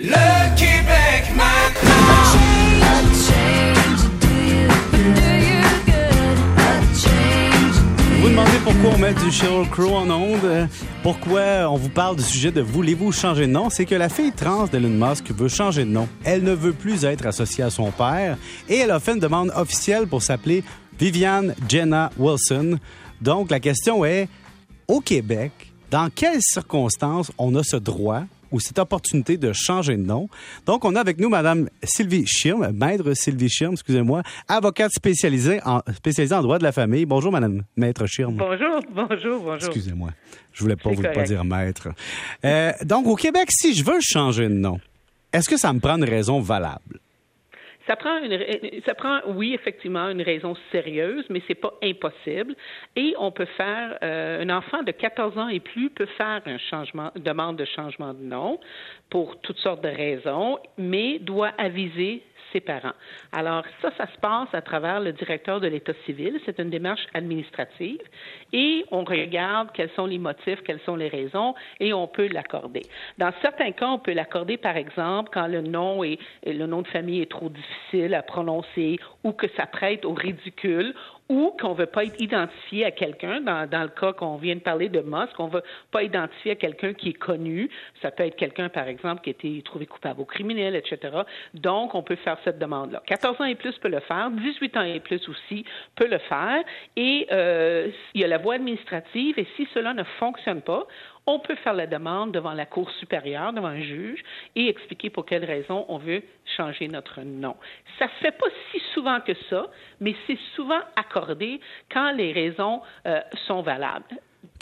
Le Québec Vous vous demandez pourquoi on met du Sheryl Crow en onde, euh, pourquoi on vous parle du sujet de voulez-vous changer de nom, c'est que la fille trans d'Elon Musk veut changer de nom. Elle ne veut plus être associée à son père et elle a fait une demande officielle pour s'appeler Viviane Jenna Wilson. Donc la question est, au Québec, dans quelles circonstances on a ce droit ou cette opportunité de changer de nom? Donc, on a avec nous Madame Sylvie Schirm, maître Sylvie Schirm, excusez-moi, avocate spécialisée en, spécialisée en droit de la famille. Bonjour, Madame Maître Schirm. Bonjour, bonjour, bonjour. Excusez-moi. Je voulais pas vous pas dire maître. Euh, donc, au Québec, si je veux changer de nom, est-ce que ça me prend une raison valable? Ça prend une, ça prend, oui, effectivement, une raison sérieuse, mais c'est pas impossible. Et on peut faire, euh, un enfant de 14 ans et plus peut faire un changement, demande de changement de nom pour toutes sortes de raisons, mais doit aviser ses parents. Alors ça, ça se passe à travers le directeur de l'État civil. C'est une démarche administrative et on regarde quels sont les motifs, quelles sont les raisons et on peut l'accorder. Dans certains cas, on peut l'accorder, par exemple, quand le nom est le nom de famille est trop difficile à prononcer ou que ça prête au ridicule ou qu'on ne veut pas être identifié à quelqu'un, dans, dans le cas qu'on vient de parler de Musk, on ne veut pas identifier à quelqu'un qui est connu. Ça peut être quelqu'un, par exemple, qui a été trouvé coupable au criminel, etc. Donc, on peut faire cette demande-là. 14 ans et plus peut le faire, 18 ans et plus aussi peut le faire. Et euh, il y a la voie administrative, et si cela ne fonctionne pas, on peut faire la demande devant la Cour supérieure, devant un juge, et expliquer pour quelles raisons on veut changer notre nom. Ça ne se fait pas si souvent que ça, mais c'est souvent accordé quand les raisons euh, sont valables.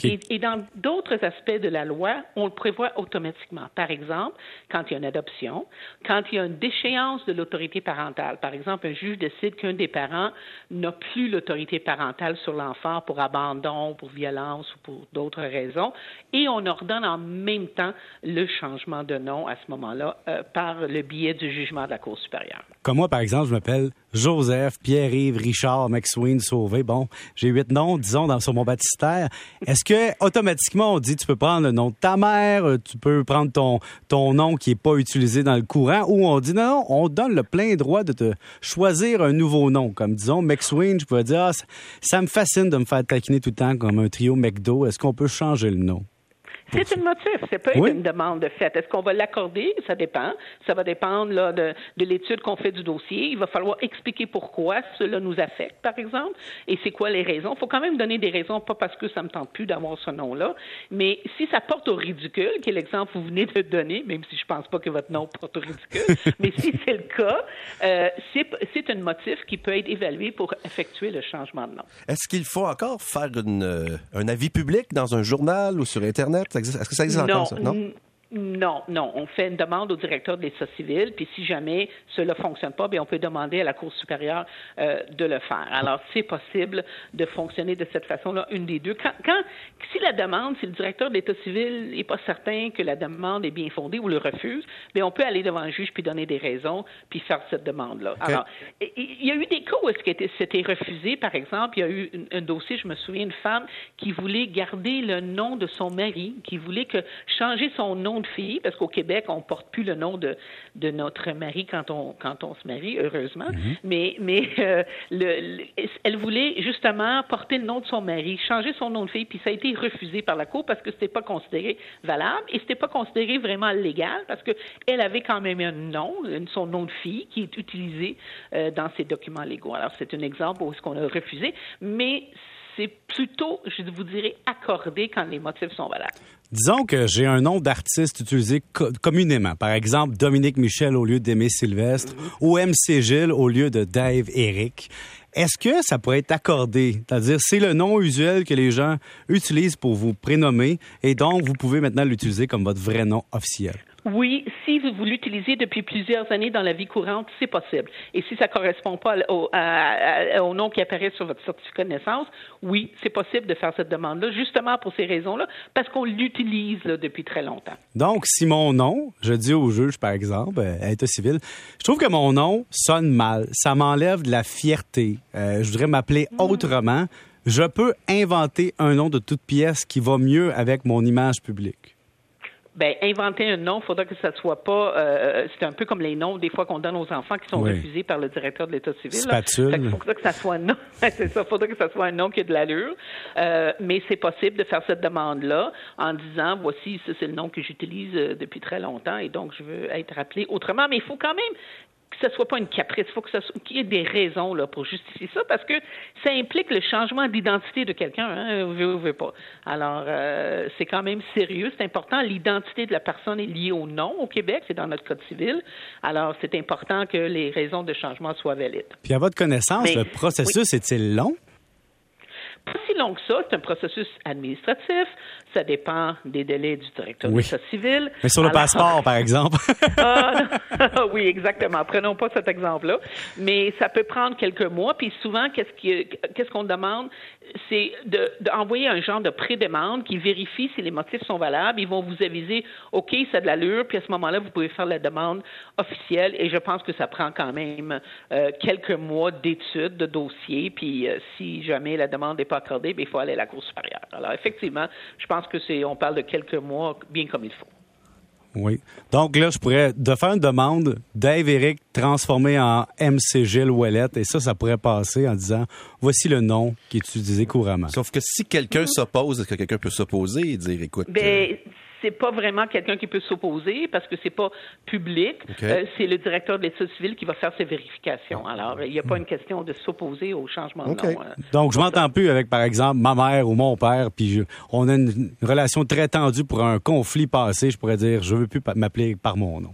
Et, et dans d'autres aspects de la loi, on le prévoit automatiquement. Par exemple, quand il y a une adoption, quand il y a une déchéance de l'autorité parentale. Par exemple, un juge décide qu'un des parents n'a plus l'autorité parentale sur l'enfant pour abandon, pour violence ou pour d'autres raisons, et on ordonne en même temps le changement de nom à ce moment-là euh, par le biais du jugement de la Cour supérieure. Comme moi, par exemple, je m'appelle Joseph, Pierre-Yves, Richard, McSween, Sauvé. Bon, j'ai huit noms, disons, dans, sur mon baptistère. Est-ce que automatiquement on dit tu peux prendre le nom de ta mère, euh, tu peux prendre ton, nom qui est pas utilisé dans le courant, ou on dit non, non, on donne le plein droit de te choisir un nouveau nom. Comme disons, McSween, je pourrais dire, ah, ça me fascine de me faire taquiner tout le temps comme un trio McDo. Est-ce qu'on peut changer le nom? C'est un motif, c'est pas Oui. une demande de fait. Est-ce qu'on va l'accorder? Ça dépend. Ça va dépendre là, de, de l'étude qu'on fait du dossier. Il va falloir expliquer pourquoi cela nous affecte, par exemple, et c'est quoi les raisons. Il faut quand même donner des raisons, pas parce que ça me tente plus d'avoir ce nom-là, mais si ça porte au ridicule, qui est l'exemple que vous venez de donner, même si je pense pas que votre nom porte au ridicule, mais si c'est le cas, euh, c'est c'est un motif qui peut être évalué pour effectuer le changement de nom. Est-ce qu'il faut encore faire une, euh, un avis public dans un journal ou sur Internet? Existe- Est-ce que ça existe encore, ça? Non? Non, non. On fait une demande au directeur de l'État civil, puis si jamais cela ne fonctionne pas, bien, on peut demander à la Cour supérieure euh, de le faire. Alors, c'est possible de fonctionner de cette façon-là, une des deux. Quand, quand- si la demande, si le directeur de l'État civil n'est pas certain que la demande est bien fondée ou le refuse, bien, on peut aller devant un juge puis donner des raisons puis faire cette demande-là. Alors, il y a eu des cas où c'était refusé. Par exemple, il y a eu un, un dossier, je me souviens, une femme qui voulait garder le nom de son mari, qui voulait que changer son nom de fille, parce qu'au Québec, on porte plus le nom de, de notre mari quand on, quand on se marie, heureusement. Mais, mais euh, le- le- elle voulait justement porter le nom de son mari, changer son nom de fille, puis ça a été refusé par la Cour parce que c'était pas considéré valable et c'était pas considéré vraiment légal parce que elle avait quand même un nom, son nom de fille qui est utilisé euh, dans ses documents légaux. Alors c'est un exemple où est-ce qu'on a refusé, mais c'est plutôt, je vous dirais, accordé quand les motifs sont valables. Disons que j'ai un nom d'artiste utilisé co- communément. Par exemple, Dominique Michel au lieu d'Aimé Sylvestre ou MC Gilles au lieu de Dave Eric. Est-ce que ça pourrait être accordé? C'est-à-dire, c'est le nom usuel que les gens utilisent pour vous prénommer et donc vous pouvez maintenant l'utiliser comme votre vrai nom officiel. Oui, si vous l'utilisez depuis plusieurs années dans la vie courante, c'est possible. Et si ça ne correspond pas au, à- à- au nom qui apparaît sur votre certificat de naissance, oui, c'est possible de faire cette demande-là, justement pour ces raisons-là, parce qu'on l'utilise depuis très longtemps. Donc, si mon nom, je dis au juge, par exemple, euh, à État civil, je trouve que mon nom sonne mal. Ça m'enlève de la fierté. Euh, je voudrais m'appeler autrement. Je peux inventer un nom de toute pièce qui va mieux avec mon image publique. Ben inventer un nom, il faudra que ça soit pas. Euh, c'est un peu comme les noms des fois qu'on donne aux enfants qui sont refusés par le directeur de l'État civil. Spatule. Il faudra que ça soit un nom. c'est ça. Faudra que ça soit un nom qui ait de l'allure. Euh, mais c'est possible de faire cette demande-là en disant voici, c'est le nom que j'utilise euh, depuis très longtemps et donc je veux être rappelé autrement. Mais il faut quand même que ce soit pas une caprice, il faut que ce qu'il y ait des raisons là pour justifier ça, parce que ça implique le changement d'identité de quelqu'un, hein, veut ou veut pas. Alors euh, c'est quand même sérieux, c'est important. L'identité de la personne est liée au nom au Québec, c'est dans notre code civil. Alors c'est important que les raisons de changement soient valides. Puis à votre connaissance, le processus est-il long? pas si long que ça. C'est un processus administratif. Ça dépend des délais du directeur de l'État civil. Mais sur le passeport, par exemple. ah, oui, exactement. Prenons pas cet exemple-là. Mais ça peut prendre quelques mois. Puis souvent, qu'est-ce qu'on demande? C'est d'envoyer un genre de pré-demande qui vérifie si les motifs sont valables. Ils vont vous aviser, OK, ça a de l'allure. Puis à ce moment-là, vous pouvez faire la demande officielle. Et je pense que ça prend quand même euh, quelques mois d'études de dossier. Puis euh, si jamais la demande n'est pas accordée, bien, il faut aller à la Cour supérieure. Alors effectivement, je pense que c'est, on parle de quelques mois bien comme il faut. Oui. Donc là, je pourrais de faire une demande Dave Eric transformé en MC Gilles Ouellette et ça, ça pourrait passer en disant voici le nom qui est utilisé couramment. Sauf que si quelqu'un s'oppose, est-ce que quelqu'un peut s'opposer et dire écoute. Ben, euh, c'est pas vraiment quelqu'un qui peut s'opposer parce que c'est pas public. Euh, c'est le directeur de l'État civil qui va faire ses vérifications. Alors, il n'y a pas une question de s'opposer au changement de nom. Euh. Donc, je m'entends plus avec, par exemple, ma mère ou mon père, puis on a une relation très tendue pour un conflit passé. Je pourrais dire, je veux plus m'appeler par mon nom.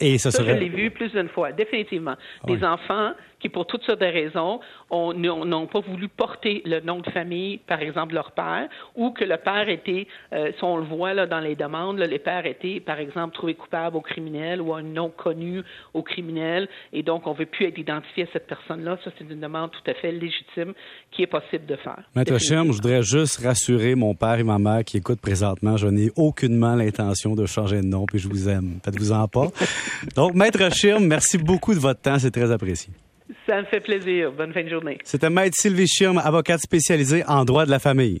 Et ça, serait... je l'ai vu plus d'une fois, définitivement. Des enfants qui, pour toutes sortes de raisons, n'ont pas voulu porter le nom de famille, par exemple, leur père, ou que le père était, euh, si on le voit là, dans les demandes, les pères étaient, par exemple, trouvés coupables au criminel ou un nom connu au criminel, et donc on ne veut plus être identifié à cette personne-là. Ça, c'est une demande tout à fait légitime qui est possible de faire. Maître Chim, je voudrais juste rassurer mon père et ma mère qui écoutent présentement. Je n'ai aucunement l'intention de changer de nom, puis je vous aime. Faites-vous-en pas. donc, Maître Chim, merci beaucoup de votre temps. C'est très apprécié. Ça me fait plaisir. Bonne fin de journée. C'était Maître Sylvie Schirm, avocate spécialisée en droit de la famille.